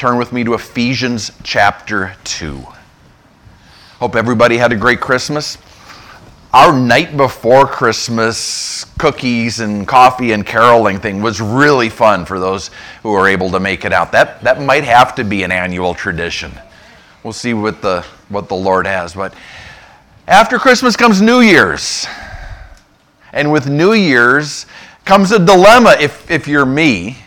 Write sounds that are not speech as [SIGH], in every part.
turn with me to Ephesians chapter 2. Hope everybody had a great Christmas. Our night before Christmas cookies and coffee and caroling thing was really fun for those who were able to make it out. That, that might have to be an annual tradition. We'll see what the, what the Lord has. But after Christmas comes New Year's. And with New Year's comes a dilemma if, if you're me.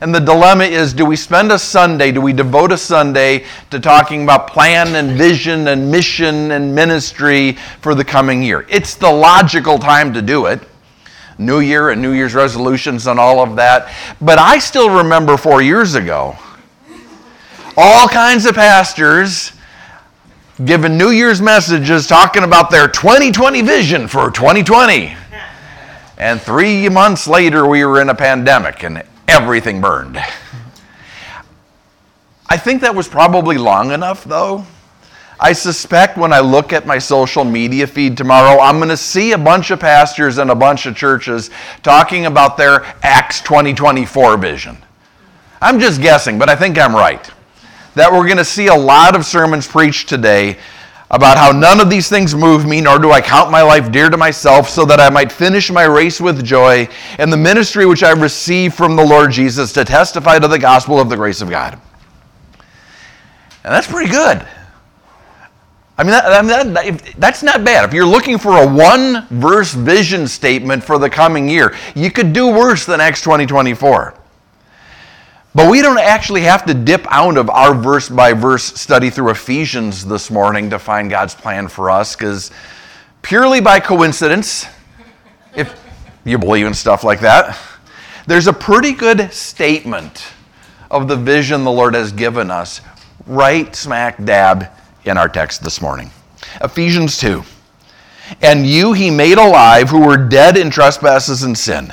And the dilemma is do we spend a Sunday, do we devote a Sunday to talking about plan and vision and mission and ministry for the coming year? It's the logical time to do it. New Year and New Year's resolutions and all of that. But I still remember four years ago, all kinds of pastors giving New Year's messages talking about their 2020 vision for 2020. And three months later, we were in a pandemic and everything burned. I think that was probably long enough, though. I suspect when I look at my social media feed tomorrow, I'm going to see a bunch of pastors and a bunch of churches talking about their Acts 2024 vision. I'm just guessing, but I think I'm right. That we're going to see a lot of sermons preached today about how none of these things move me, nor do I count my life dear to myself, so that I might finish my race with joy and the ministry which I received from the Lord Jesus to testify to the gospel of the grace of God. And that's pretty good. I mean, that, that, that, that's not bad. If you're looking for a one verse vision statement for the coming year, you could do worse than Acts 2024. But we don't actually have to dip out of our verse by verse study through Ephesians this morning to find God's plan for us, because purely by coincidence, if you believe in stuff like that, there's a pretty good statement of the vision the Lord has given us right smack dab in our text this morning. Ephesians 2. And you he made alive who were dead in trespasses and sin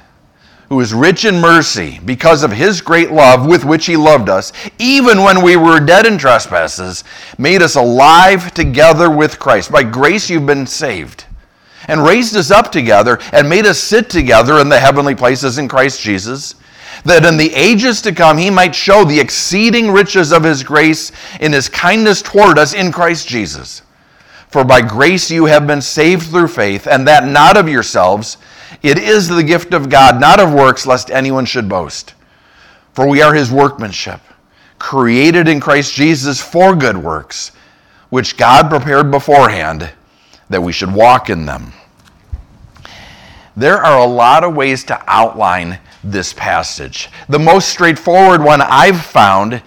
who is rich in mercy because of his great love with which he loved us, even when we were dead in trespasses, made us alive together with Christ. By grace you've been saved, and raised us up together, and made us sit together in the heavenly places in Christ Jesus, that in the ages to come he might show the exceeding riches of his grace in his kindness toward us in Christ Jesus. For by grace you have been saved through faith, and that not of yourselves. It is the gift of God, not of works, lest anyone should boast. For we are his workmanship, created in Christ Jesus for good works, which God prepared beforehand that we should walk in them. There are a lot of ways to outline this passage. The most straightforward one I've found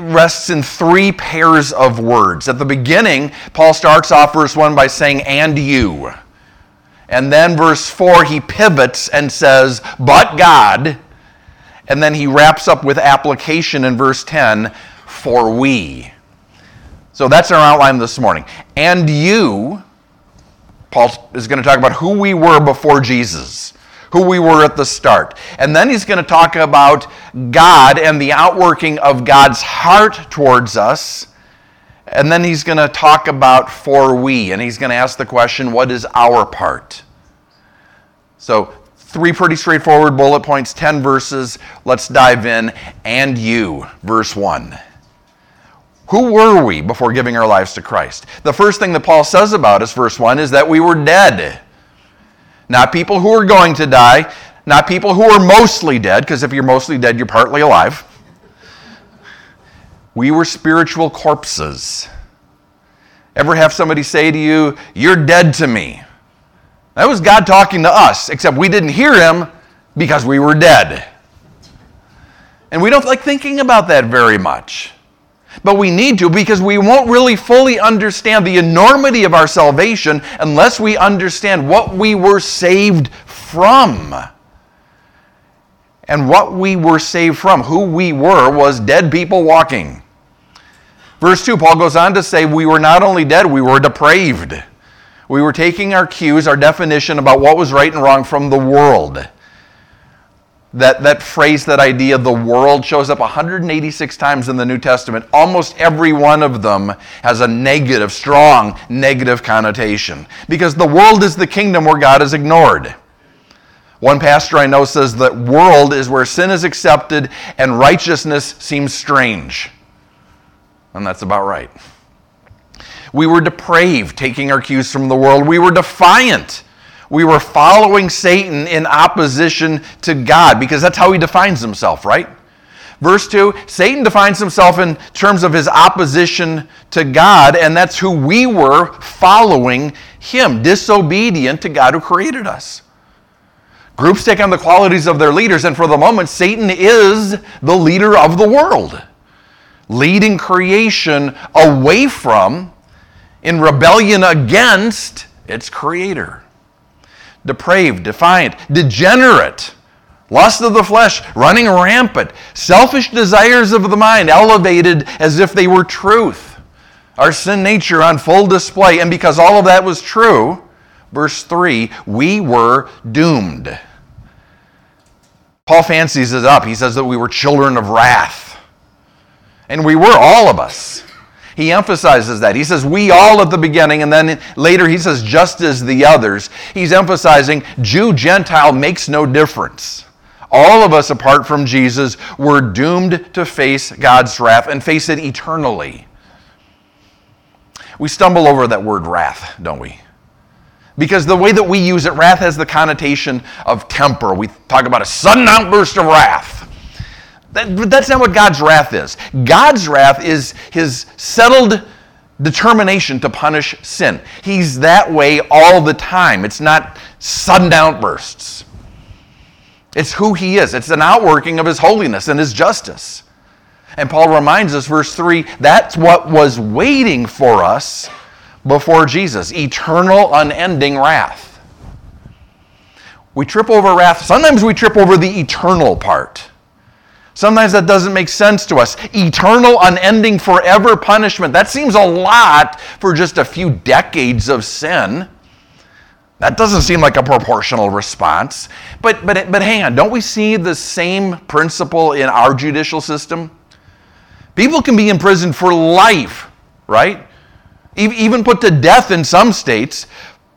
rests in three pairs of words. At the beginning, Paul starts off verse 1 by saying, and you. And then verse 4, he pivots and says, But God. And then he wraps up with application in verse 10, For we. So that's our outline this morning. And you, Paul is going to talk about who we were before Jesus, who we were at the start. And then he's going to talk about God and the outworking of God's heart towards us. And then he's going to talk about for we, and he's going to ask the question, what is our part? So, three pretty straightforward bullet points, 10 verses. Let's dive in. And you, verse 1. Who were we before giving our lives to Christ? The first thing that Paul says about us, verse 1, is that we were dead. Not people who are going to die, not people who are mostly dead, because if you're mostly dead, you're partly alive. We were spiritual corpses. Ever have somebody say to you, You're dead to me? That was God talking to us, except we didn't hear him because we were dead. And we don't like thinking about that very much. But we need to because we won't really fully understand the enormity of our salvation unless we understand what we were saved from. And what we were saved from, who we were, was dead people walking. Verse 2, Paul goes on to say, We were not only dead, we were depraved. We were taking our cues, our definition about what was right and wrong from the world. That, that phrase, that idea, the world, shows up 186 times in the New Testament. Almost every one of them has a negative, strong negative connotation. Because the world is the kingdom where God is ignored. One pastor I know says that world is where sin is accepted and righteousness seems strange. And that's about right. We were depraved, taking our cues from the world. We were defiant. We were following Satan in opposition to God because that's how he defines himself, right? Verse 2 Satan defines himself in terms of his opposition to God, and that's who we were following him, disobedient to God who created us. Groups take on the qualities of their leaders, and for the moment, Satan is the leader of the world, leading creation away from in rebellion against its creator. Depraved, defiant, degenerate, lust of the flesh running rampant, selfish desires of the mind elevated as if they were truth, our sin nature on full display. And because all of that was true, verse 3, we were doomed. Paul fancies it up. He says that we were children of wrath. And we were, all of us. He emphasizes that. He says, we all at the beginning, and then later he says, just as the others. He's emphasizing Jew, Gentile makes no difference. All of us, apart from Jesus, were doomed to face God's wrath and face it eternally. We stumble over that word wrath, don't we? Because the way that we use it, wrath has the connotation of temper. We talk about a sudden outburst of wrath. That, but that's not what God's wrath is. God's wrath is his settled determination to punish sin. He's that way all the time. It's not sudden outbursts. It's who he is. It's an outworking of his holiness and his justice. And Paul reminds us, verse 3, that's what was waiting for us before Jesus eternal, unending wrath. We trip over wrath. Sometimes we trip over the eternal part. Sometimes that doesn't make sense to us. Eternal, unending, forever punishment. That seems a lot for just a few decades of sin. That doesn't seem like a proportional response. But, but, but hang on, don't we see the same principle in our judicial system? People can be imprisoned for life, right? Even put to death in some states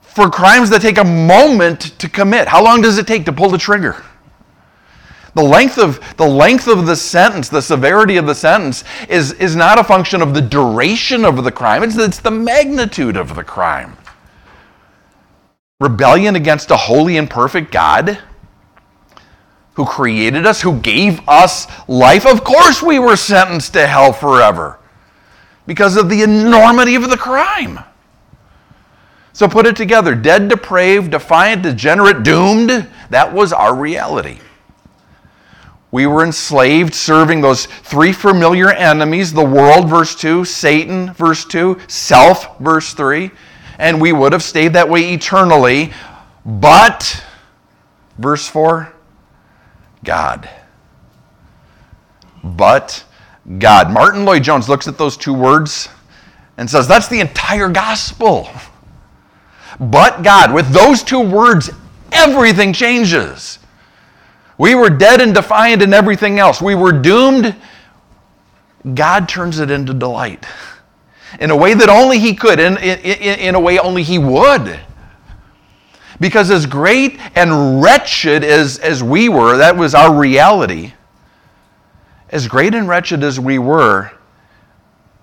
for crimes that take a moment to commit. How long does it take to pull the trigger? The length of the length of the sentence, the severity of the sentence, is, is not a function of the duration of the crime, it's, it's the magnitude of the crime. Rebellion against a holy and perfect God who created us, who gave us life. Of course, we were sentenced to hell forever because of the enormity of the crime. So put it together dead, depraved, defiant, degenerate, doomed. That was our reality. We were enslaved, serving those three familiar enemies the world, verse 2, Satan, verse 2, self, verse 3, and we would have stayed that way eternally. But, verse 4, God. But God. Martyn Lloyd-Jones looks at those two words and says that's the entire gospel. But God. With those two words, everything changes. We were dead and defiant in everything else. We were doomed. God turns it into delight in a way that only He could, in, in, in a way only He would. Because as great and wretched as, as we were, that was our reality, as great and wretched as we were,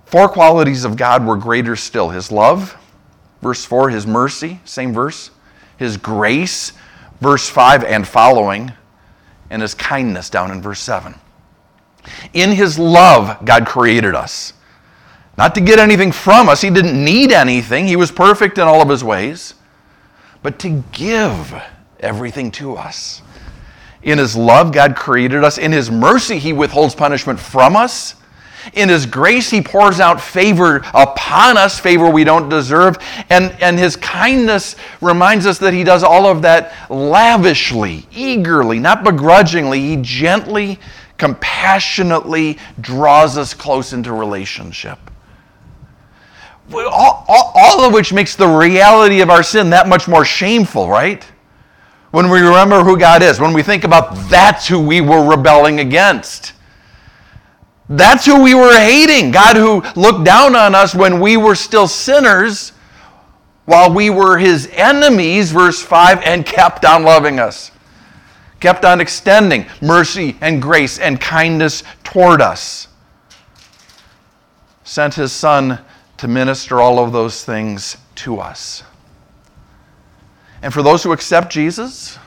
four qualities of God were greater still His love, verse 4, His mercy, same verse, His grace, verse 5, and following, and his kindness down in verse 7. In his love, God created us. Not to get anything from us, he didn't need anything, he was perfect in all of his ways, but to give everything to us. In his love, God created us. In his mercy, he withholds punishment from us. In His grace, He pours out favor upon us, favor we don't deserve. And, and His kindness reminds us that He does all of that lavishly, eagerly, not begrudgingly. He gently, compassionately draws us close into relationship. all, all, all of which makes the reality of our sin that much more shameful, right? When we remember who God is, when we think about that's who we were rebelling against. That's who we were hating. God who looked down on us when we were still sinners while we were his enemies, verse 5, and kept on loving us. Kept on extending mercy and grace and kindness toward us. Sent his son to minister all of those things to us. And for those who accept Jesus,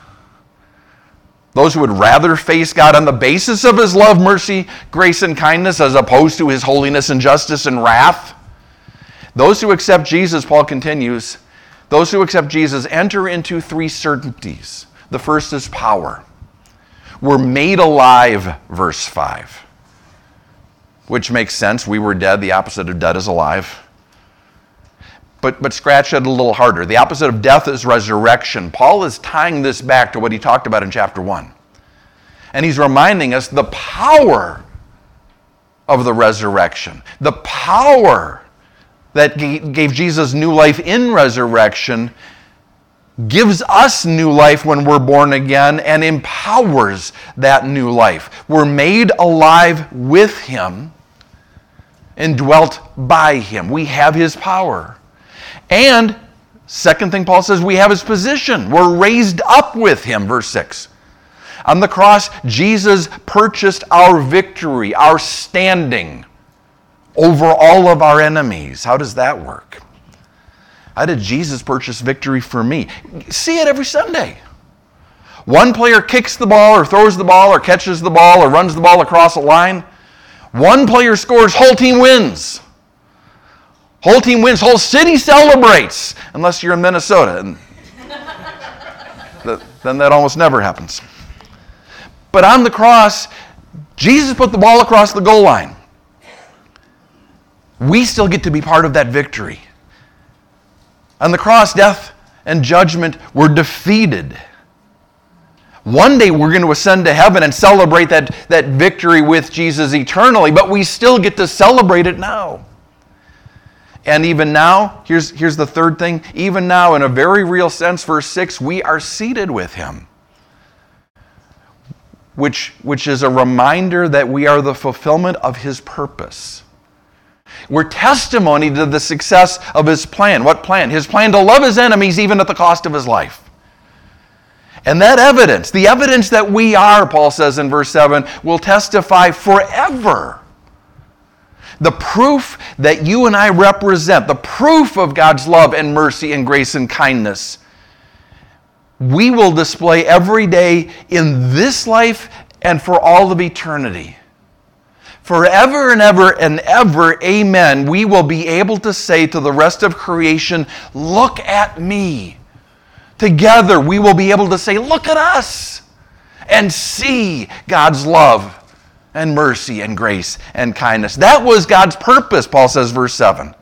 those who would rather face God on the basis of his love, mercy, grace, and kindness as opposed to his holiness and justice and wrath, those who accept Jesus, Paul continues, those who accept Jesus enter into three certainties. The first is power. We're made alive, verse 5 which makes sense. We were dead. The opposite of dead is alive. But, but scratch it a little harder. The opposite of death is resurrection. Paul is tying this back to what he talked about in chapter 1. And he's reminding us the power of the resurrection, the power that gave Jesus new life in resurrection gives us new life when we're born again and empowers that new life. We're made alive with Him and dwelt by him. We have his power. And, second thing Paul says, we have his position. We're raised up with him, verse 6. On the cross, Jesus purchased our victory, our standing over all of our enemies. How does that work? How did Jesus purchase victory for me? See it every Sunday. One player kicks the ball or throws the ball or catches the ball or runs the ball across a line. One player scores, whole team wins. Whole team wins, whole city celebrates, unless you're in Minnesota. And [LAUGHS] then that almost never happens. But on the cross, Jesus put the ball across the goal line. We still get to be part of that victory. On the cross, death and judgment were defeated. One day we're going to ascend to heaven and celebrate that, that victory with Jesus eternally, but we still get to celebrate it now. And even now, here's, here's the third thing even now, in a very real sense, verse 6, we are seated with him, which, which is a reminder that we are the fulfillment of his purpose. We're testimony to the success of his plan. What plan? His plan to love his enemies even at the cost of his life. And that evidence, the evidence that we are, Paul says in verse 7, will testify forever. The proof that you and I represent, the proof of God's love and mercy and grace and kindness, we will display every day in this life and for all of eternity. Forever and ever and ever, amen, we will be able to say to the rest of creation, Look at me together we will be able to say, Look at us, and see God's love and mercy and grace and kindness. That was God's purpose, Paul says, verse 7.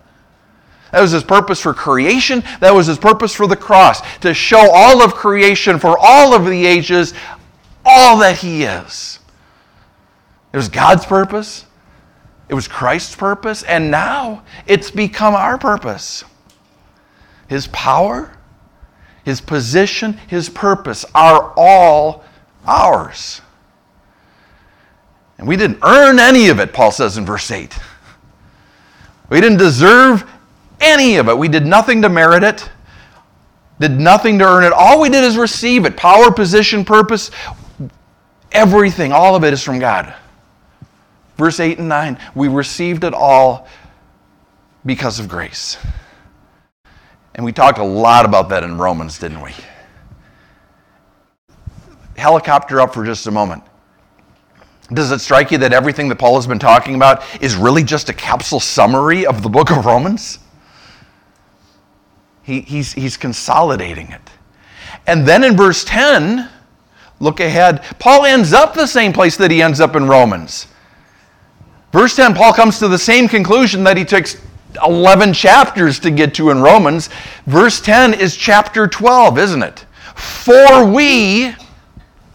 That was his purpose for creation. That was his purpose for the cross, to show all of creation for all of the ages all that he is. It was God's purpose, it was Christ's purpose, and now it's become our purpose. His power, his position, his purpose are all ours. And we didn't earn any of it, Paul says in verse 8. We didn't deserve any of it. We did nothing to merit it, did nothing to earn it. All we did is receive it power, position, purpose, everything. All of it is from God. Verse 8 and 9 we received it all because of grace. And we talked a lot about that in Romans, didn't we? Helicopter up for just a moment. Does it strike you that everything that Paul has been talking about is really just a capsule summary of the book of Romans? He, he's, he's consolidating it. And then in verse 10, look ahead, Paul ends up the same place that he ends up in Romans. Verse 10, Paul comes to the same conclusion that he took 11 chapters to get to in Romans. Verse 10 is chapter 12, isn't it? For we,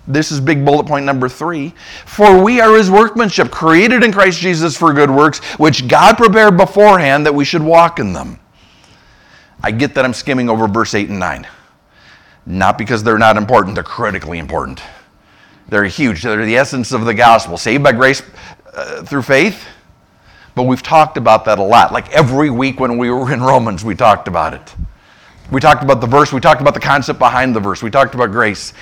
This is big bullet point number three. For we are his workmanship, created in Christ Jesus for good works, which God prepared beforehand that we should walk in them. I get that I'm skimming over verse 8 and 9. Not because they're not important, they're critically important. They're huge. They're the essence of the gospel. Saved by grace uh, through faith. But we've talked about that a lot. Like every week when we were in Romans, we talked about it. We talked about the verse, we talked about the concept behind the verse, we talked about grace.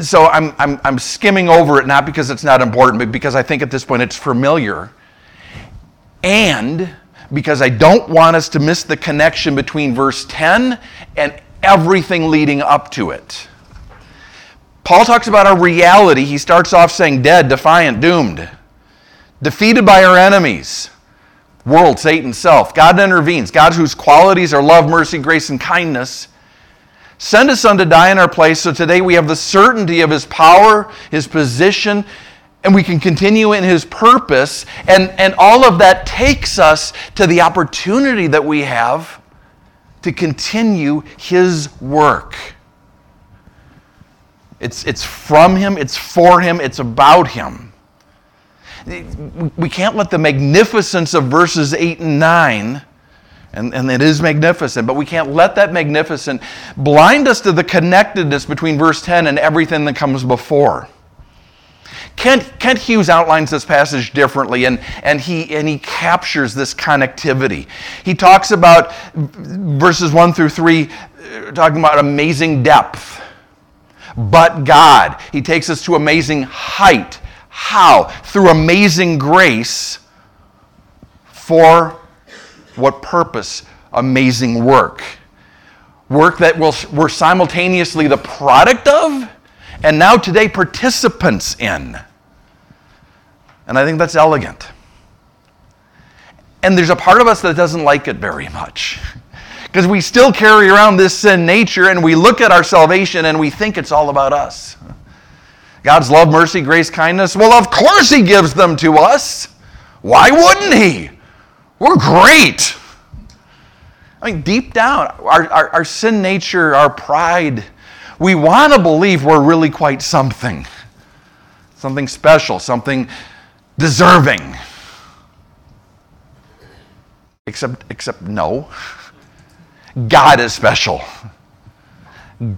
So I'm, I'm, I'm skimming over it not because it's not important, but because I think at this point it's familiar. And because I don't want us to miss the connection between verse 10 and everything leading up to it. Paul talks about our reality. He starts off saying, dead, defiant, doomed, defeated by our enemies world, Satan, self. God intervenes. God, whose qualities are love, mercy, grace, and kindness, send his son to die in our place. So today we have the certainty of his power, his position, and we can continue in his purpose. And, and all of that takes us to the opportunity that we have to continue his work. It's, it's from him, it's for him, it's about him we can't let the magnificence of verses 8 and 9 and, and it is magnificent, but we can't let that magnificent blind us to the connectedness between verse 10 and everything that comes before. Kent, Kent Hughes outlines this passage differently, and, and, he, and he captures this connectivity. He talks about verses 1 through 3, uh, talking about amazing depth. But God, he takes us to amazing height how? Through amazing grace. For what purpose? Amazing work. Work that we're simultaneously the product of and now today participants in. And I think that's elegant. And there's a part of us that doesn't like it very much. Because we still carry around this sin nature and we look at our salvation and we think it's all about us. God's love, mercy, grace, kindness? Well, of course He gives them to us. Why wouldn't He? We're great. I mean, deep down, our, our, our sin nature, our pride, we want to believe we're really quite something. Something special, something deserving. Except, except no. God is special.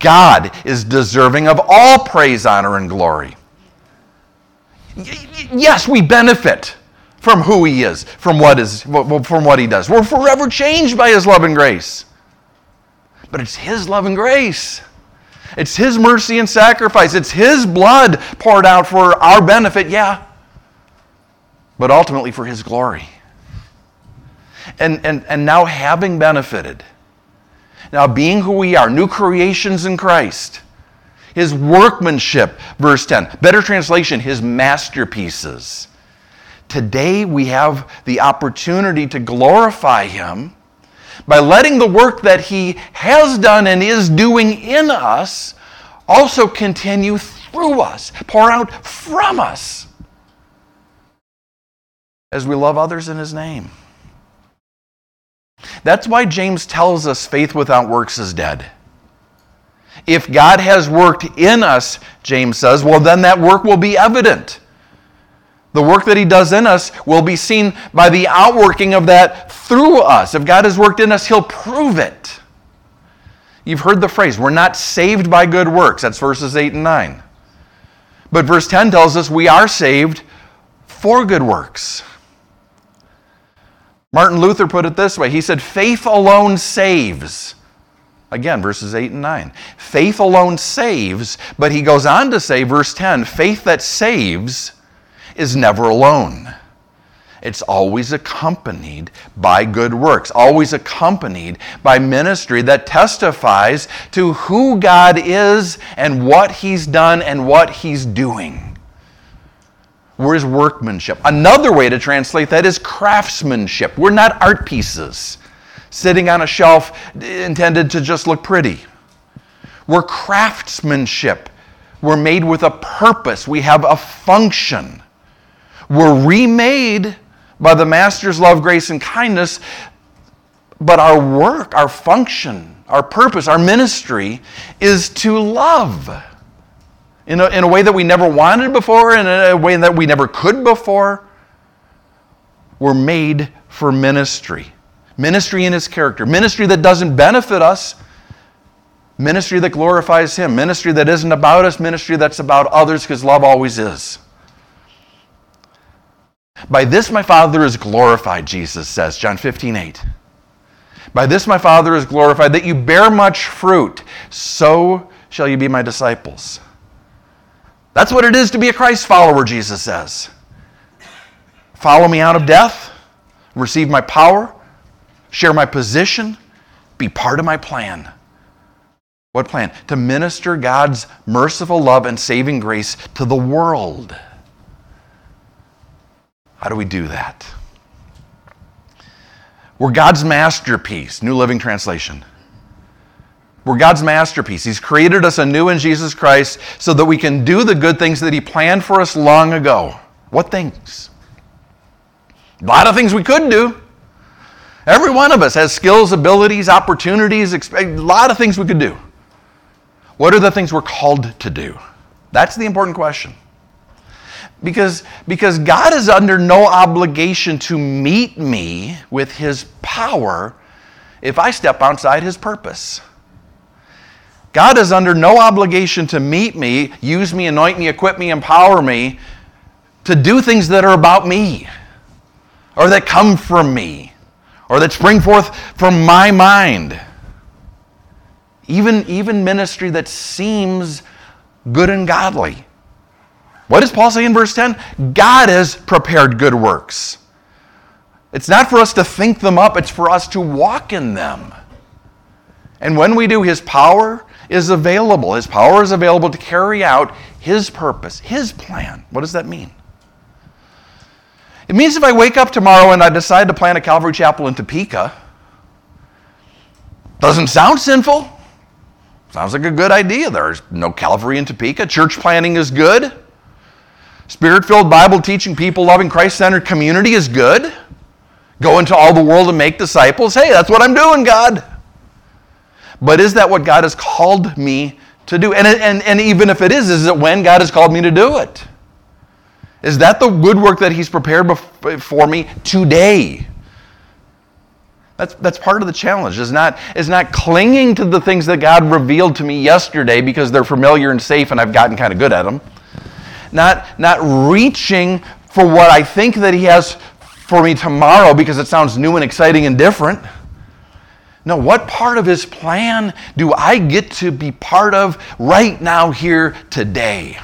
God is deserving of all praise, honor, and glory. Yes, we benefit from who He is, from what, is, from what He does. We're forever changed by His love and grace. But it's His love and grace. It's His mercy and sacrifice. It's His blood poured out for our benefit, yeah, but ultimately for His glory. And, and, and now, having benefited, now, being who we are, new creations in Christ, his workmanship, verse 10. Better translation, his masterpieces. Today we have the opportunity to glorify him by letting the work that he has done and is doing in us also continue through us, pour out from us as we love others in his name. That's why James tells us faith without works is dead. If God has worked in us, James says, well, then that work will be evident. The work that He does in us will be seen by the outworking of that through us. If God has worked in us, He'll prove it. You've heard the phrase, we're not saved by good works. That's verses 8 and 9. But verse 10 tells us we are saved for good works. Martin Luther put it this way He said, Faith alone saves. Again, verses 8 and 9. Faith alone saves, but he goes on to say, verse 10 faith that saves is never alone. It's always accompanied by good works, always accompanied by ministry that testifies to who God is and what He's done and what He's doing. We're his workmanship. Another way to translate that is craftsmanship. We're not art pieces sitting on a shelf intended to just look pretty. We're craftsmanship. We're made with a purpose. We have a function. We're remade by the Master's love, grace, and kindness, but our work, our function, our purpose, our ministry is to love in a, in a way that we never wanted before, in a way that we never could before. We're made for ministry. Ministry in His character. Ministry that doesn't benefit us, ministry that glorifies Him. Ministry that isn't about us, ministry that's about others, because love always is. By this my Father is glorified, Jesus says, John 15, 8. By this my Father is glorified, that you bear much fruit, so shall you be my disciples. That's what it is to be a Christ follower, Jesus says. Follow me out of death, receive my power, share my position, be part of my plan. What plan? To minister God's merciful love and saving grace to the world. How do we do that? We're God's masterpiece, New Living Translation. We're God's masterpiece. He's created us anew in Jesus Christ so that we can do the good things that He planned for us long ago. What things? A lot of things we could do. Every one of us has skills, abilities, opportunities, a lot of things we could do. What are the things we're called to do? That's the important question. Because, because God is under no obligation to meet me with His power if I step outside His purpose. God is under no obligation to meet me, use me, anoint me, equip me, empower me to do things that are about me or that come from me or that spring forth from my mind. Even, even ministry that seems good and godly. What does Paul say in verse 10? God has prepared good works. It's not for us to think them up, it's for us to walk in them. And when we do, His power is available. His power is available to carry out His purpose, His plan. What does that mean? It means if I wake up tomorrow and I decide to plant a Calvary Chapel in Topeka, doesn't sound sinful. Sounds like a good idea. There's no Calvary in Topeka. Church planting is good. Spirit filled Bible teaching, people loving, Christ centered community is good. Go into all the world and make disciples. Hey, that's what I'm doing, God. But is that what God has called me to do? And, and, and even if it is, is it when God has called me to do it? Is that the good work that He's prepared for me today? That's, that's part of the challenge, is not, is not clinging to the things that God revealed to me yesterday because they're familiar and safe and I've gotten kind of good at them. Not, not reaching for what I think that He has for me tomorrow because it sounds new and exciting and different. No, what part of his plan do I get to be part of right now, here, today?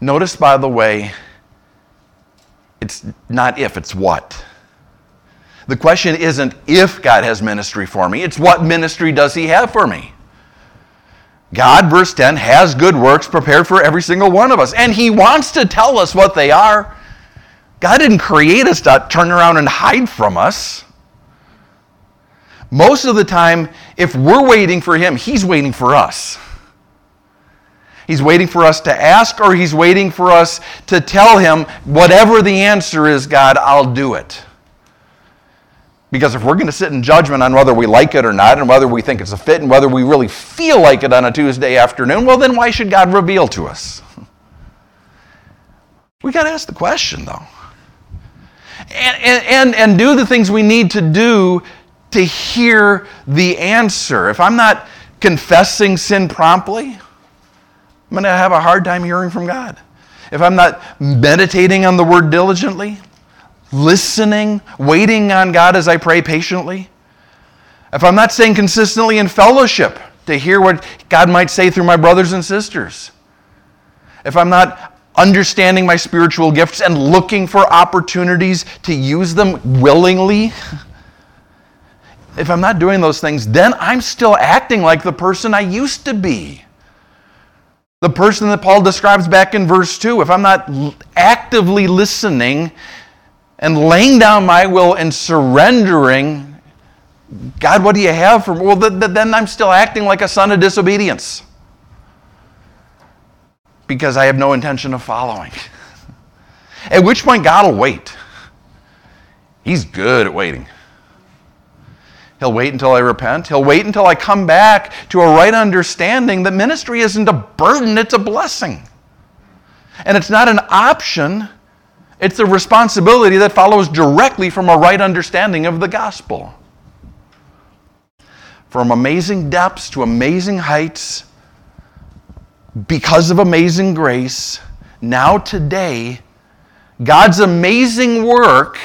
Notice, by the way, it's not if, it's what. The question isn't if God has ministry for me, it's what ministry does he have for me? God, verse 10, has good works prepared for every single one of us, and he wants to tell us what they are. God didn't create us to turn around and hide from us. Most of the time, if we're waiting for Him, He's waiting for us. He's waiting for us to ask, or He's waiting for us to tell Him, whatever the answer is, God, I'll do it. Because if we're going to sit in judgment on whether we like it or not, and whether we think it's a fit, and whether we really feel like it on a Tuesday afternoon, well, then why should God reveal to us? [LAUGHS] We got to ask the question, though and, and, and do the things we need to do to hear the answer. If I'm not confessing sin promptly, I'm going to have a hard time hearing from God. If I'm not meditating on the word diligently, listening, waiting on God as I pray patiently, if I'm not staying consistently in fellowship to hear what God might say through my brothers and sisters, if I'm not understanding my spiritual gifts and looking for opportunities to use them willingly, [LAUGHS] if I'm not doing those things, then I'm still acting like the person I used to be. The person that Paul describes back in verse 2. If I'm not actively listening and laying down my will and surrendering, God, what do you have for me? Well, then I'm still acting like a son of disobedience because I have no intention of following. [LAUGHS] At which point, God will wait. He's good at waiting. He'll wait until I repent. He'll wait until I come back to a right understanding that ministry isn't a burden, it's a blessing. And it's not an option, it's a responsibility that follows directly from a right understanding of the gospel. From amazing depths to amazing heights, because of amazing grace, now today, God's amazing work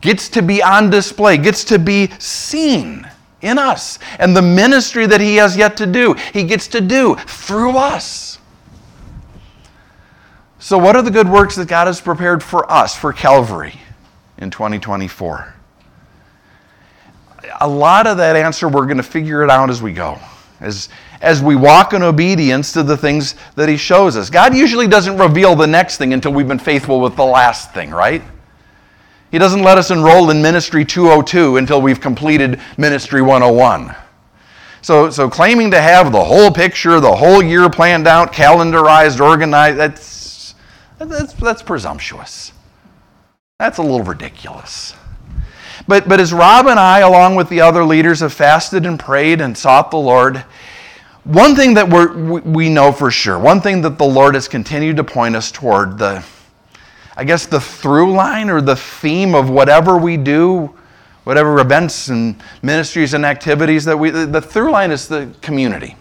gets to be on display, gets to be seen in us. And the ministry that He has yet to do, He gets to do through us. So, what are the good works that God has prepared for us, for Calvary, in 2024? A lot of that answer, we're going to figure it out as we go. As, as we walk in obedience to the things that He shows us. God usually doesn't reveal the next thing until we've been faithful with the last thing, right? He doesn't let us enroll in Ministry 202 until we've completed Ministry 101. So, so claiming to have the whole picture, the whole year planned out, calendarized, organized, that's, that's, that's presumptuous. That's a little ridiculous. But, but as Rob and I, along with the other leaders, have fasted and prayed and sought the Lord, one thing that we're, we know for sure, one thing that the Lord has continued to point us toward, the, I guess the through line or the theme of whatever we do, whatever events and ministries and activities that we, the through line is the community.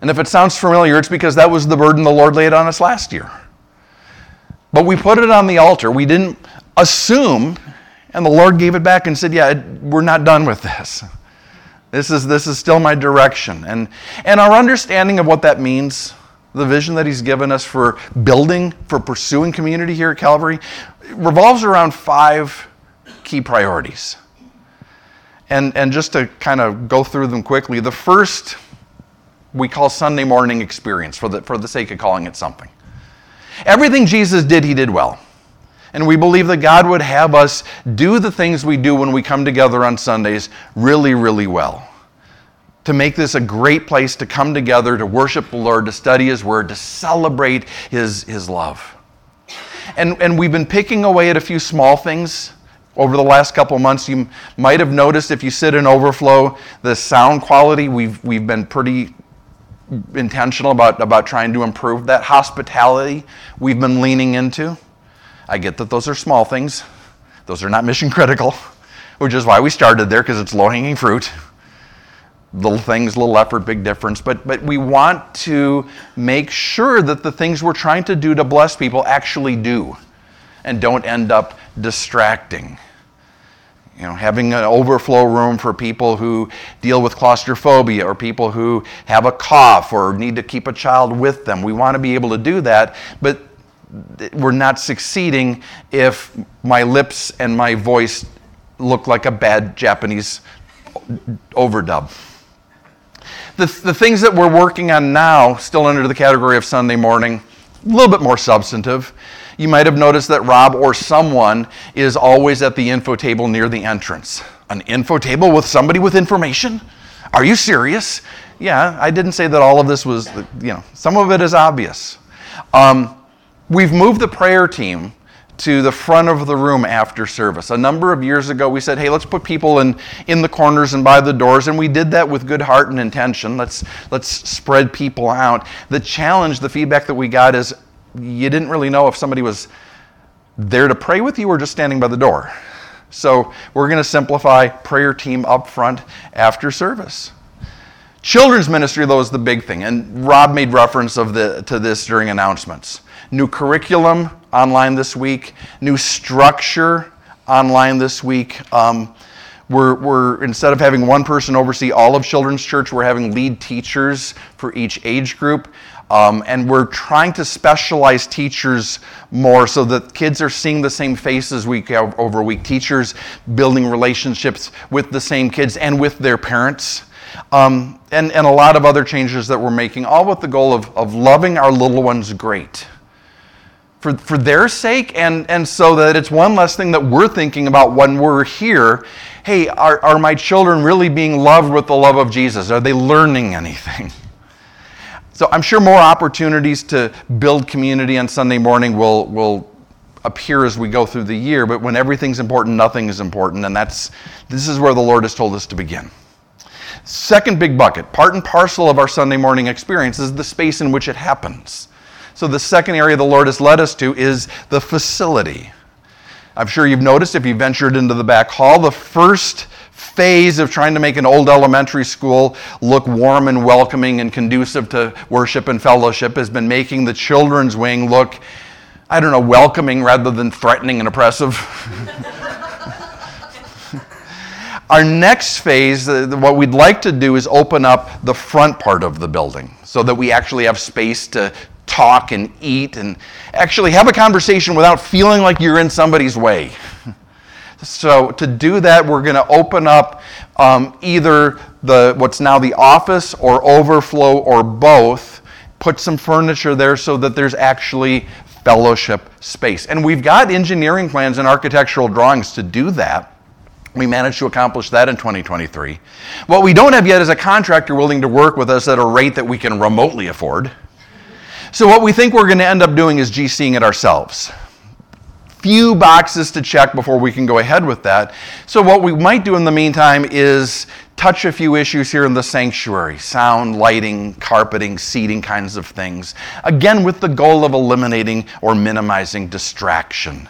And if it sounds familiar, it's because that was the burden the Lord laid on us last year. But we put it on the altar. We didn't assume, and the Lord gave it back and said, Yeah, we're not done with this. This is, this is still my direction. And, and our understanding of what that means, the vision that He's given us for building, for pursuing community here at Calvary, revolves around five key priorities. And, and just to kind of go through them quickly, the first we call Sunday morning experience for the, for the sake of calling it something. Everything Jesus did, He did well. And we believe that God would have us do the things we do when we come together on Sundays really, really well. To make this a great place to come together, to worship the Lord, to study His Word, to celebrate His, his love. And, and we've been picking away at a few small things over the last couple months. You might have noticed if you sit in overflow, the sound quality, we've, we've been pretty intentional about, about trying to improve that. Hospitality, we've been leaning into. I get that those are small things, those are not mission critical, which is why we started there because it's low hanging fruit. Little things, little effort, big difference. But, but we want to make sure that the things we're trying to do to bless people actually do and don't end up distracting. You know, having an overflow room for people who deal with claustrophobia or people who have a cough or need to keep a child with them. We want to be able to do that, but we're not succeeding if my lips and my voice look like a bad Japanese overdub. The, the things that we're working on now, still under the category of Sunday morning, a little bit more substantive. You might have noticed that Rob or someone is always at the info table near the entrance. An info table with somebody with information? Are you serious? Yeah, I didn't say that all of this was, you know, some of it is obvious. Um, We've moved the prayer team to the front of the room after service. A number of years ago, we said, hey, let's put people in, in the corners and by the doors, and we did that with good heart and intention. Let's, let's spread people out. The challenge, the feedback that we got is you didn't really know if somebody was there to pray with you or just standing by the door. So we're going to simplify prayer team up front after service. Children's ministry, though, is the big thing, and Rob made reference of the, to this during announcements new curriculum online this week, new structure online this week. Um, we're, we're, instead of having one person oversee all of Children's Church, we're having lead teachers for each age group. Um, and we're trying to specialize teachers more so that kids are seeing the same faces week over week. Teachers building relationships with the same kids and with their parents. Um, and, and a lot of other changes that we're making, all with the goal of, of loving our little ones great for, for their sake, and, and so that it's one less thing that we're thinking about when we're here. Hey, are, are my children really being loved with the love of Jesus? Are they learning anything? [LAUGHS] So I'm sure more opportunities to build community on Sunday morning will, will appear as we go through the year, but when everything's important, nothing is important, and that's this is where the Lord has told us to begin. Second big bucket, part and parcel of our Sunday morning experience is the space in which it happens. So the second area the Lord has led us to is the facility. I'm sure you've noticed if you ventured into the back hall, the first phase of trying to make an old elementary school look warm and welcoming and conducive to worship and fellowship has been making the children's wing look, I don't know, welcoming rather than threatening and oppressive. [LAUGHS] Our next phase, what we'd like to do is open up the front part of the building so that we actually have space to talk and eat and actually have a conversation without feeling like you're in somebody's way. [LAUGHS] So to do that, we're going to open up um, either the what's now the office or overflow or both. Put some furniture there so that there's actually fellowship space. And we've got engineering plans and architectural drawings to do that. We managed to accomplish that in 2023. What we don't have yet is a contractor willing to work with us at a rate that we can remotely afford. So, what we think we're going to end up doing is GCing it ourselves. Few boxes to check before we can go ahead with that. So, what we might do in the meantime is touch a few issues here in the sanctuary sound, lighting, carpeting, seating kinds of things. Again, with the goal of eliminating or minimizing distraction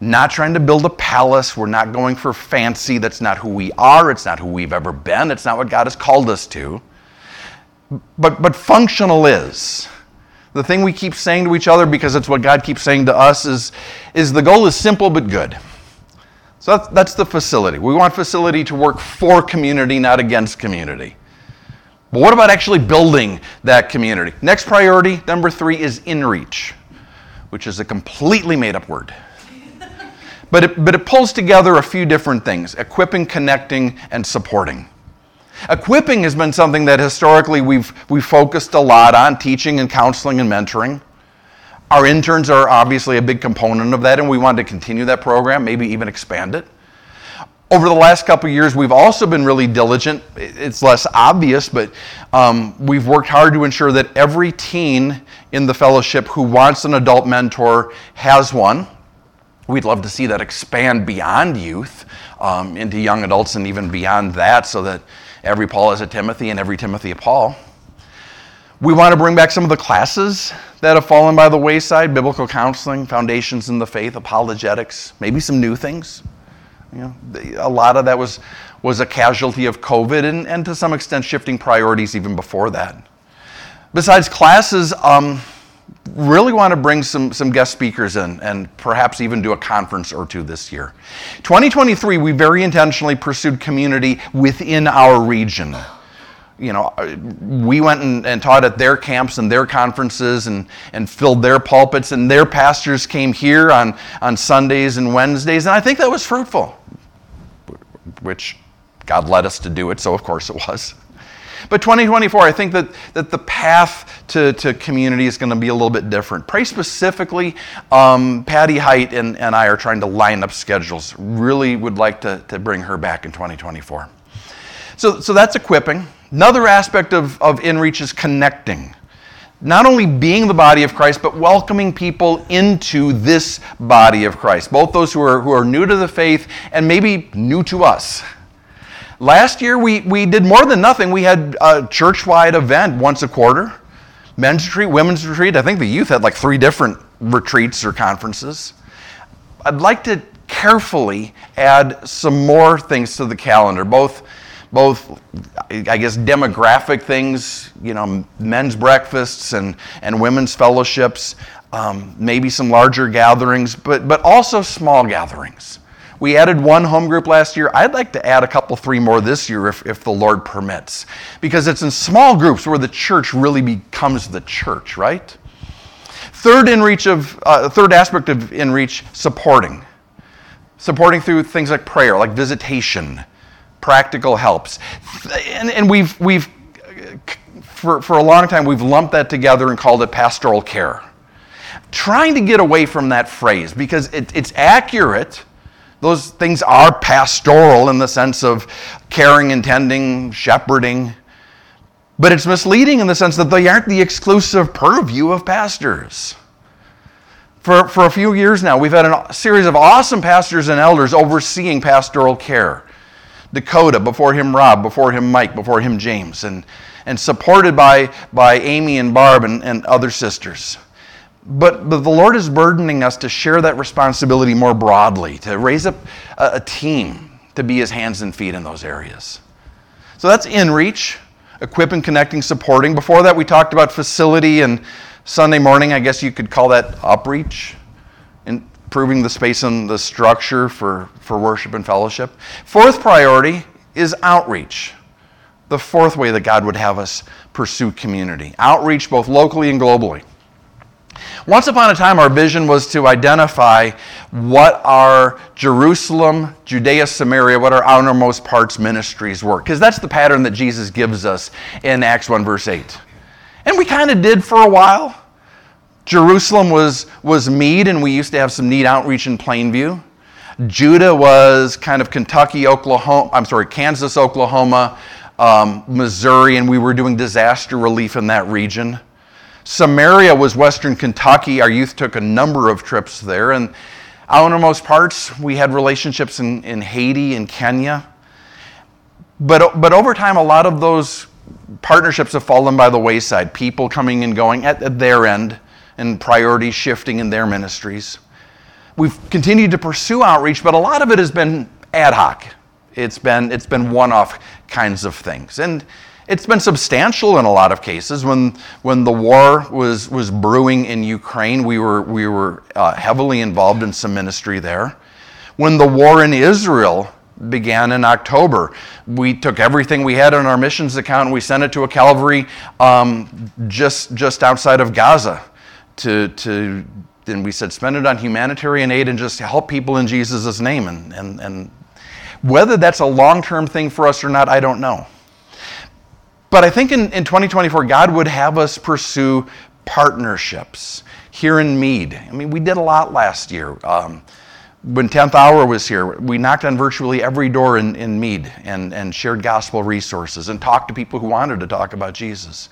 not trying to build a palace. We're not going for fancy. That's not who we are. It's not who we've ever been. It's not what God has called us to. But, but functional is. The thing we keep saying to each other because it's what God keeps saying to us is, is the goal is simple but good. So that's, that's the facility. We want facility to work for community, not against community. But what about actually building that community? Next priority, number three, is inreach, which is a completely made up word. But it, but it pulls together a few different things equipping, connecting, and supporting. Equipping has been something that historically we've, we've focused a lot on teaching and counseling and mentoring. Our interns are obviously a big component of that, and we want to continue that program, maybe even expand it. Over the last couple years, we've also been really diligent. It's less obvious, but um, we've worked hard to ensure that every teen in the fellowship who wants an adult mentor has one. We'd love to see that expand beyond youth um, into young adults and even beyond that so that every Paul is a Timothy and every Timothy a Paul. We want to bring back some of the classes that have fallen by the wayside biblical counseling, foundations in the faith, apologetics, maybe some new things. You know, a lot of that was, was a casualty of COVID and, and to some extent shifting priorities even before that. Besides classes, um, really want to bring some, some guest speakers in and perhaps even do a conference or two this year. 2023, we very intentionally pursued community within our region. You know, uh, we went and, and, taught at their camps and their conferences and, and filled their pulpits, and their pastors came here on, on Sundays and Wednesdays, and I think that was fruitful, which God led us to do it, so of course it was. But 2024, I think that, that the path to, to community is going to be a little bit different. Pray specifically, um, Patty Height and, and I are trying to line up schedules. Really would like to, to bring her back in 2024. So, so that's equipping. Another aspect of, of InReach is connecting. Not only being the body of Christ, but welcoming people into this body of Christ. Both those who are, who are new to the faith and maybe new to us. Last year, we, we did more than nothing. We had a church wide event once a quarter men's retreat, women's retreat. I think the youth had like three different retreats or conferences. I'd like to carefully add some more things to the calendar, both both I guess demographic things, you know, men's breakfasts and, and women's fellowships, um, maybe some larger gatherings, but, but also small gatherings. We added one home group last year. I'd like to add a couple, three more this year if, if the Lord permits, because it's in small groups where the church really becomes the church, right? Third in reach of uh, third aspect of in reach supporting, supporting through things like prayer, like visitation, practical helps, and, and we've we've for, for a long time we've lumped that together and called it pastoral care. Trying to get away from that phrase because it, it's accurate those things are pastoral in the sense of caring and tending, shepherding. But it's misleading in the sense that they aren't the exclusive purview of pastors. For, for a few years now, we've had a series of awesome pastors and elders overseeing pastoral care. Dakota, before him Rob, before him Mike, before him James, and, and supported by, by Amy and Barb and, and other sisters. But, but the Lord is burdening us to share that responsibility more broadly, to raise up a, a team to be his hands and feet in those areas. So that's in reach, equipping, connecting, supporting. Before that, we talked about facility and Sunday morning, I guess you could call that upreach, improving the space and the structure for, for worship and fellowship. Fourth priority is outreach. The fourth way that God would have us pursue community outreach both locally and globally. Once upon a time, our vision was to identify what our Jerusalem, Judea, Samaria, what our outermost parts ministries were, because that's the pattern that Jesus gives us in Acts 1, verse 8. And we kind of did for a while. Jerusalem was, was Mead, and we used to have some neat outreach in Plainview. Judah was kind of Kentucky, Oklahoma, I'm sorry, Kansas, Oklahoma, um, Missouri, and we were doing disaster relief in that region. Samaria was Western Kentucky. Our youth took a number of trips there. And outermost parts, we had relationships in, in Haiti and Kenya. But, but over time, a lot of those partnerships have fallen by the wayside. People coming and going at, at their end and priorities shifting in their ministries. We've continued to pursue outreach, but a lot of it has been ad hoc. It's been, it's been one off kinds of things. And it's been substantial in a lot of cases. When, when the war was, was brewing in Ukraine, we were, we were uh, heavily involved in some ministry there. When the war in Israel began in October. We took everything we had on our missions account and we sent it to a Calvary um, just, just outside of Gaza. To, to, and we said, spend it on humanitarian aid and just help people in Jesus' name. And, and, and whether that's a long term thing for us or not, I don't know. But I think in, in 2024, God would have us pursue partnerships here in Mead. I mean, we did a lot last year. Um, when 10th Hour was here, we knocked on virtually every door in, in Mead and, and shared gospel resources and talked to people who wanted to talk about Jesus.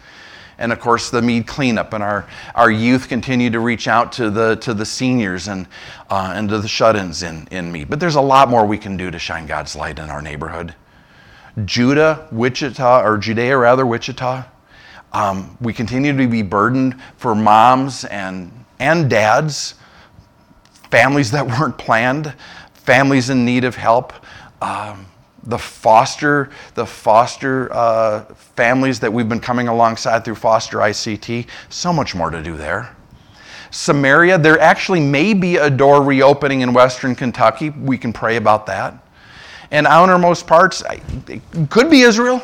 And of course, the Mead cleanup and our, our youth continue to reach out to the, to the seniors and, uh, and to the shut ins in, in Mead. But there's a lot more we can do to shine God's light in our neighborhood. Judah, Wichita, or Judea rather, Wichita, um, we continue to be burdened for moms and, and dads families that [LAUGHS] weren't planned, families in need of help, um, the foster, the foster uh, families that we've been coming alongside through Foster ICT. So much more to do there. Samaria, there actually may be a door reopening in Western Kentucky. We can pray about that. And outermost parts, it could be Israel.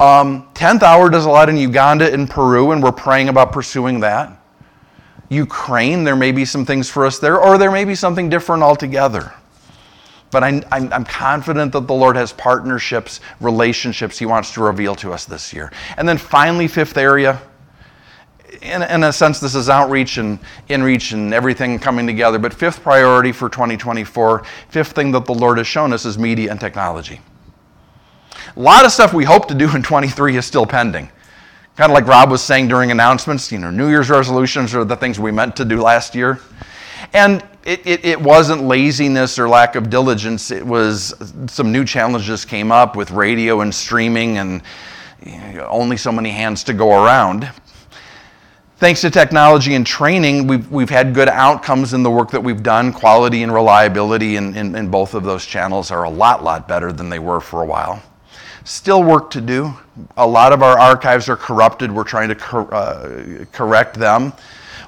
Um, 10th hour does a lot in Uganda and Peru, and we're praying about pursuing that. Ukraine, there may be some things for us there, or there may be something different altogether. But I'm, I'm, confident that the Lord has partnerships, relationships He wants to reveal to us this year. And then finally, fifth area, in, in a sense, this is outreach and inreach and everything coming together. But fifth priority for 2024, fifth thing that the Lord has shown us is media and technology. A lot of stuff we hope to do in 23 is still pending. Kind of like Rob was saying during announcements, you know, New Year's resolutions are the things we meant to do last year. And it, it, it, wasn't laziness or lack of diligence. It was some new challenges came up with radio and streaming and you know, only so many hands to go around. Thanks to technology and training, we've, we've had good outcomes in the work that we've done. Quality and reliability in, in, in both of those channels are a lot, lot better than they were for a while. Still work to do. A lot of our archives are corrupted. We're trying to cor- uh, correct them.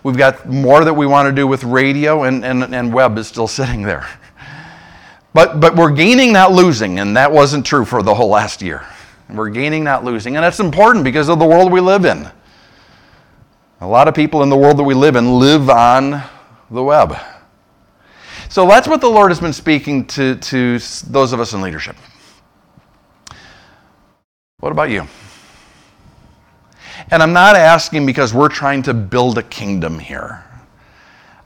We've got more that we want to do with radio, and, and, and web is still [LAUGHS] sitting there. But, but we're gaining, not losing, and that wasn't true for the whole last year. We're gaining, not losing, and that's important because of the world we live in. A lot of people in the world that we live in live on the web. So that's what the Lord has been speaking to, to those of us in leadership. What about you? And I'm not asking because we're trying to build a kingdom here.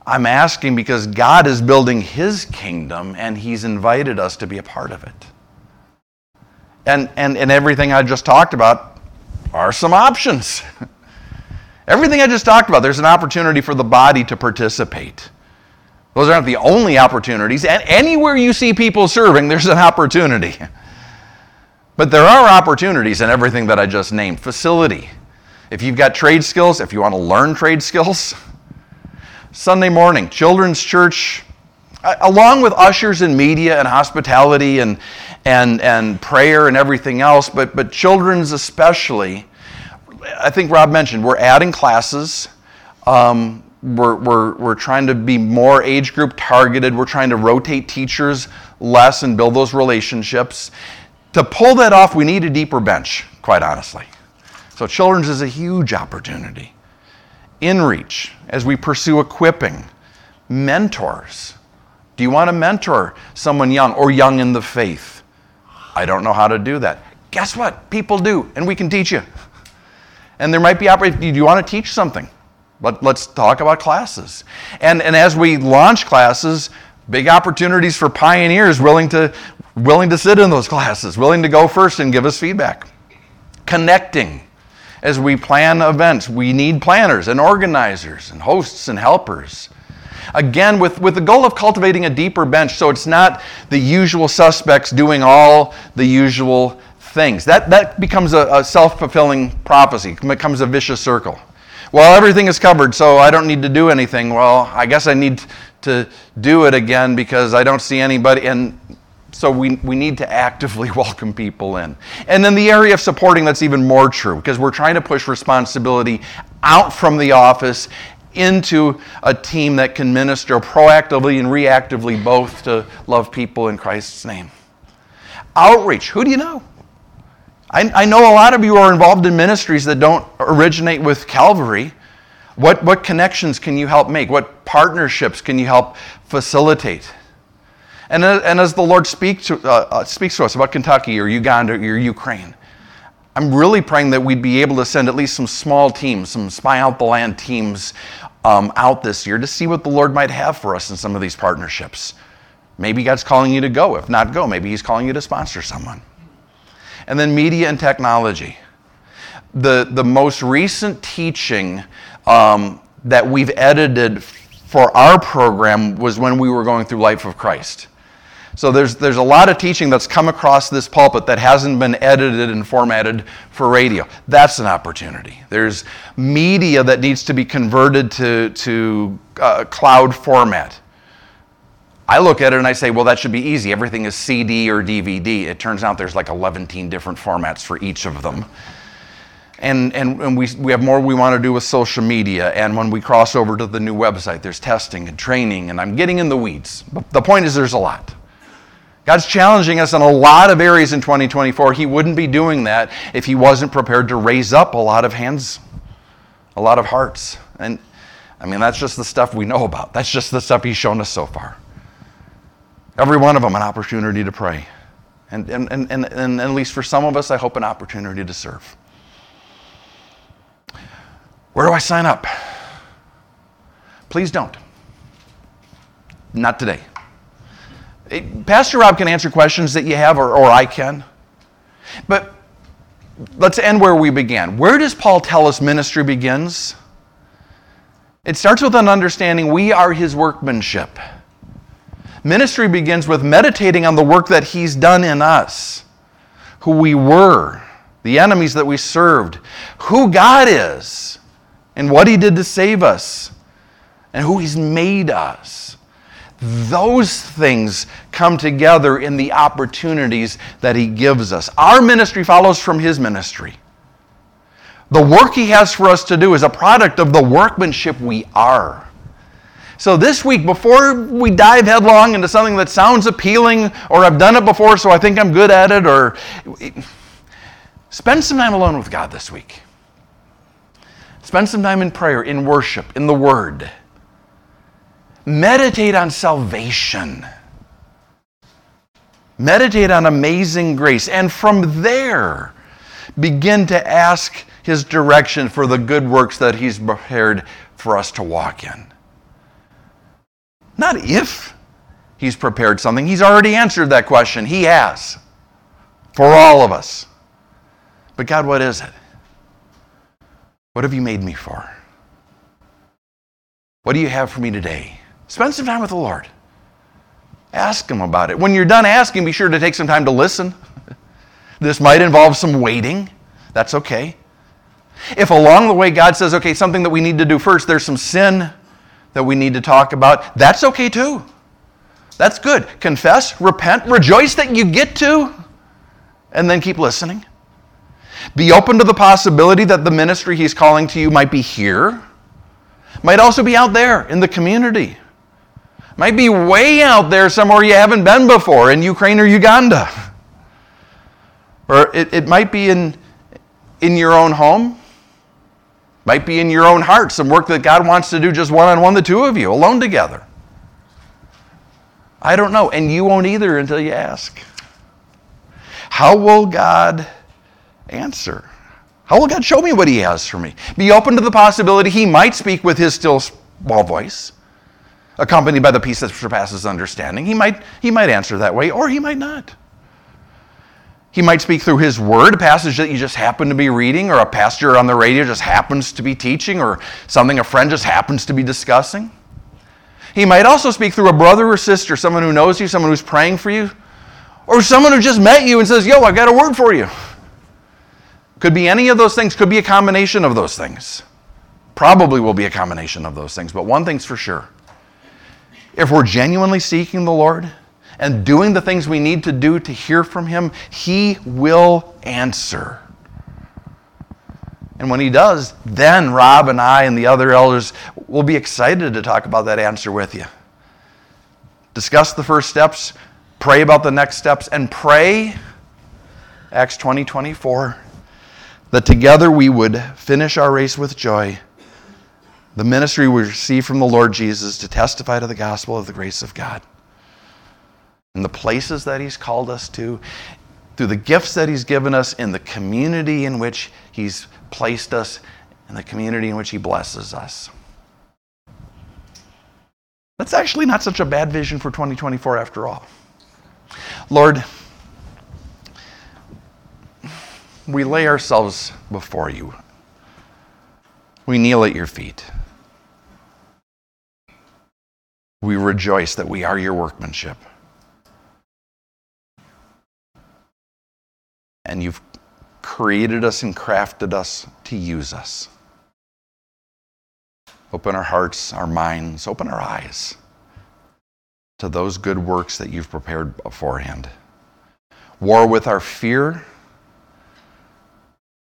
I'm asking because God is building his kingdom and he's invited us to be a part of it. And, and, and everything I just talked about are some options. [LAUGHS] Everything I just talked about, there's an opportunity for the body to participate. Those aren't the only opportunities. And anywhere you see people serving, there's an opportunity. But there are opportunities in everything that I just named. Facility. If you've got trade skills, if you want to learn trade skills, Sunday morning, children's church, along with ushers and media and hospitality and, and, and prayer and everything else, but, but children's especially, I think Rob mentioned, we're adding classes. Um, we're, we're, we're trying to be more age group targeted. We're trying to rotate teachers less and build those relationships. To pull that off, we need a deeper bench, quite honestly. So, children's is a huge opportunity. In reach, as we pursue equipping, mentors. Do you want to mentor someone young or young in the faith? I don't know how to do that. Guess what? People do, and we can teach you. And there might be opportunity. Do you want to teach something? But Let, us talk about classes. And, and as we launch classes, big opportunities for pioneers willing to, willing to sit in those classes, willing to go first and give us feedback. Connecting. As we plan events, we need planners and organizers and hosts and helpers. Again, with, with the goal of cultivating a deeper bench so it's not the usual suspects doing all the usual things. That, that becomes a, a self fulfilling prophecy, becomes a vicious circle. Well, everything is covered, so I don't need to do anything. Well, I guess I need to do it again because I don't see anybody. And so we, we need to actively [LAUGHS] welcome people in. And then the area of supporting, that's even more true because we're trying to push responsibility out from the office into a team that can minister proactively and reactively both to love people in Christ's name. Outreach, who do you know? I, I know a lot of you are involved in ministries that don't originate with Calvary. What, what connections can you help make? What partnerships can you help facilitate? And, uh, and as the Lord speak to, uh, uh, speaks to us about Kentucky or Uganda or Ukraine, I'm really praying that we'd be able to send at least some small teams, some spy out the land teams um, out this year to see what the Lord might have for us in some of these partnerships. Maybe God's calling you to go. If not go, maybe He's calling you to sponsor someone. And then media and technology. The, the most recent teaching um, that we've edited for our program was when we were going through Life of Christ. So there's, there's a lot of teaching that's come across this pulpit that hasn't been edited and formatted for radio. That's an opportunity. There's media that needs to be converted to, to uh, cloud format. I look at it and I say, well, that should be easy. Everything is CD or DVD. It turns out there's like 11 different formats for each of them. And, and, and we, we have more we want to do with social media. And when we cross over to the new website, there's testing and training, and I'm getting in the weeds. But the point is, there's a lot. God's challenging us in a lot of areas in 2024. He wouldn't be doing that if He wasn't prepared to raise up a lot of hands, a lot of hearts. And I mean, that's just the stuff we know about. That's just the stuff He's shown us so far. Every one of them an opportunity to pray. And, and, and, and, and at least for some of us, I hope an opportunity to serve. Where do I sign up? Please don't. Not today. Eh, Pastor Rob can answer questions that you have, or, or I can. But let's end where we began. Where does Paul tell us ministry begins? It starts with an understanding we are his workmanship. Ministry begins with meditating on the work that He's done in us, who we were, the enemies that we served, who God is, and what He did to save us, and who He's made us. Those things come together in the opportunities that He gives us. Our ministry follows from His ministry. The work He has for us to do is a product of the workmanship we are. So, this week, before we dive headlong into something that sounds appealing, or I've done it before, so I think I'm good at it, or spend some time alone with God this week. Spend some time in prayer, in worship, in the Word. Meditate on salvation. Meditate on amazing grace. And from there, begin to ask His direction for the good works that He's prepared for us to walk in. Not if he's prepared something. He's already answered that question. He has for all of us. But God, what is it? What have you made me for? What do you have for me today? Spend some time with the Lord. Ask Him about it. When you're done asking, be sure to take some time to listen. [LAUGHS] This might involve some waiting. That's okay. If along the way God says, okay, something that we need to do first, there's some sin that we need to talk about, that's okay too. That's good. Confess, repent, rejoice that you get to, and then keep listening. Be open to the possibility that the ministry He's calling to you might be here, might also be out there in the community, might be way out there somewhere you haven't been before in Ukraine or Uganda. Or it, it might be in, in your own home, might be in your own heart, some work that God wants to do just one on one, the two of you, alone together. I don't know, and you won't either until you ask. How will God answer? How will God show me what He has for me? Be open to the possibility He might speak with His still small voice, accompanied by the peace that surpasses understanding. He might, he might answer that way, or He might not. He might speak through His Word, a passage that you just happen to be reading, or a pastor on the radio just happens to be teaching, or something a friend just happens to be discussing. He might also speak through a brother or sister, someone who knows you, someone who's praying for you, or someone who just met you and says, Yo, I've got a word for you. Could be any of those things, could be a combination of those things. Probably will be a combination of those things, but one thing's for sure. If we're genuinely seeking the Lord and doing the things we need to do to hear from Him, He will answer. And when he does, then Rob and I and the other elders will be excited to talk about that answer with you. Discuss the first steps, pray about the next steps, and pray, Acts 20 24, that together we would finish our race with joy, the ministry we receive from the Lord Jesus to testify to the gospel of the grace of God. In the places that He's called us to, through the gifts that He's given us, in the community in which He's placed us in the community in which He blesses us. That's actually not such a bad vision for 2024 after all. Lord, we lay ourselves before you. We kneel at your feet. We rejoice that we are your workmanship. And you've created us and crafted us to use us. Open our hearts, our minds, open our eyes to those good works that you've prepared beforehand. War with our fear,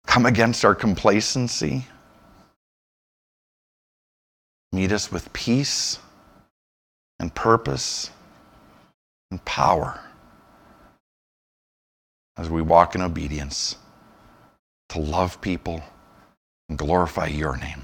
come against our complacency, meet us with peace and purpose and power as we walk in obedience to love people and glorify your name.